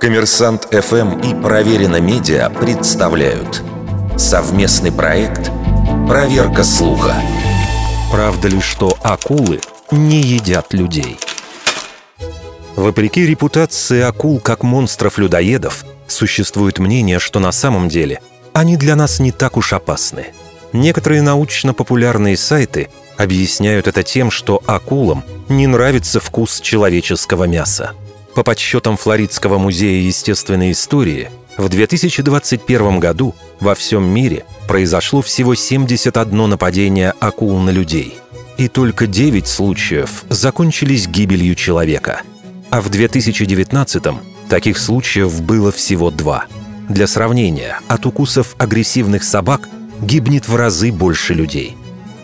Коммерсант ФМ и Проверено Медиа представляют совместный проект «Проверка слуха». Правда ли, что акулы не едят людей? Вопреки репутации акул как монстров-людоедов, существует мнение, что на самом деле они для нас не так уж опасны. Некоторые научно-популярные сайты объясняют это тем, что акулам не нравится вкус человеческого мяса. По подсчетам Флоридского музея естественной истории, в 2021 году во всем мире произошло всего 71 нападение акул на людей. И только 9 случаев закончились гибелью человека. А в 2019 таких случаев было всего два. Для сравнения, от укусов агрессивных собак гибнет в разы больше людей.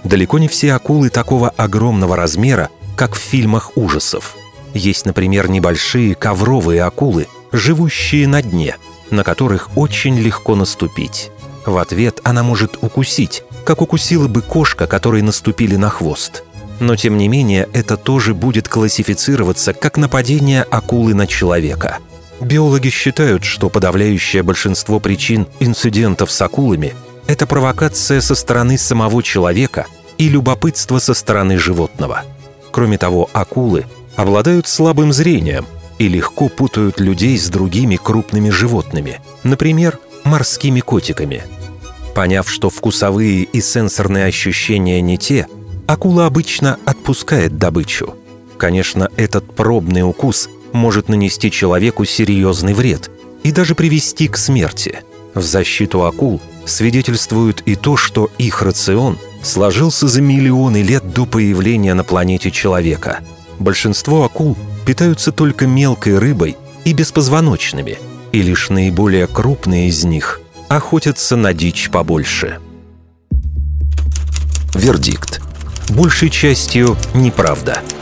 Далеко не все акулы такого огромного размера, как в фильмах ужасов – есть, например, небольшие ковровые акулы, живущие на дне, на которых очень легко наступить. В ответ она может укусить, как укусила бы кошка, которой наступили на хвост. Но тем не менее это тоже будет классифицироваться как нападение акулы на человека. Биологи считают, что подавляющее большинство причин инцидентов с акулами – это провокация со стороны самого человека и любопытство со стороны животного. Кроме того, акулы обладают слабым зрением и легко путают людей с другими крупными животными, например, морскими котиками. Поняв, что вкусовые и сенсорные ощущения не те, акула обычно отпускает добычу. Конечно, этот пробный укус может нанести человеку серьезный вред и даже привести к смерти. В защиту акул свидетельствует и то, что их рацион сложился за миллионы лет до появления на планете человека – большинство акул питаются только мелкой рыбой и беспозвоночными, и лишь наиболее крупные из них охотятся на дичь побольше. Вердикт. Большей частью неправда –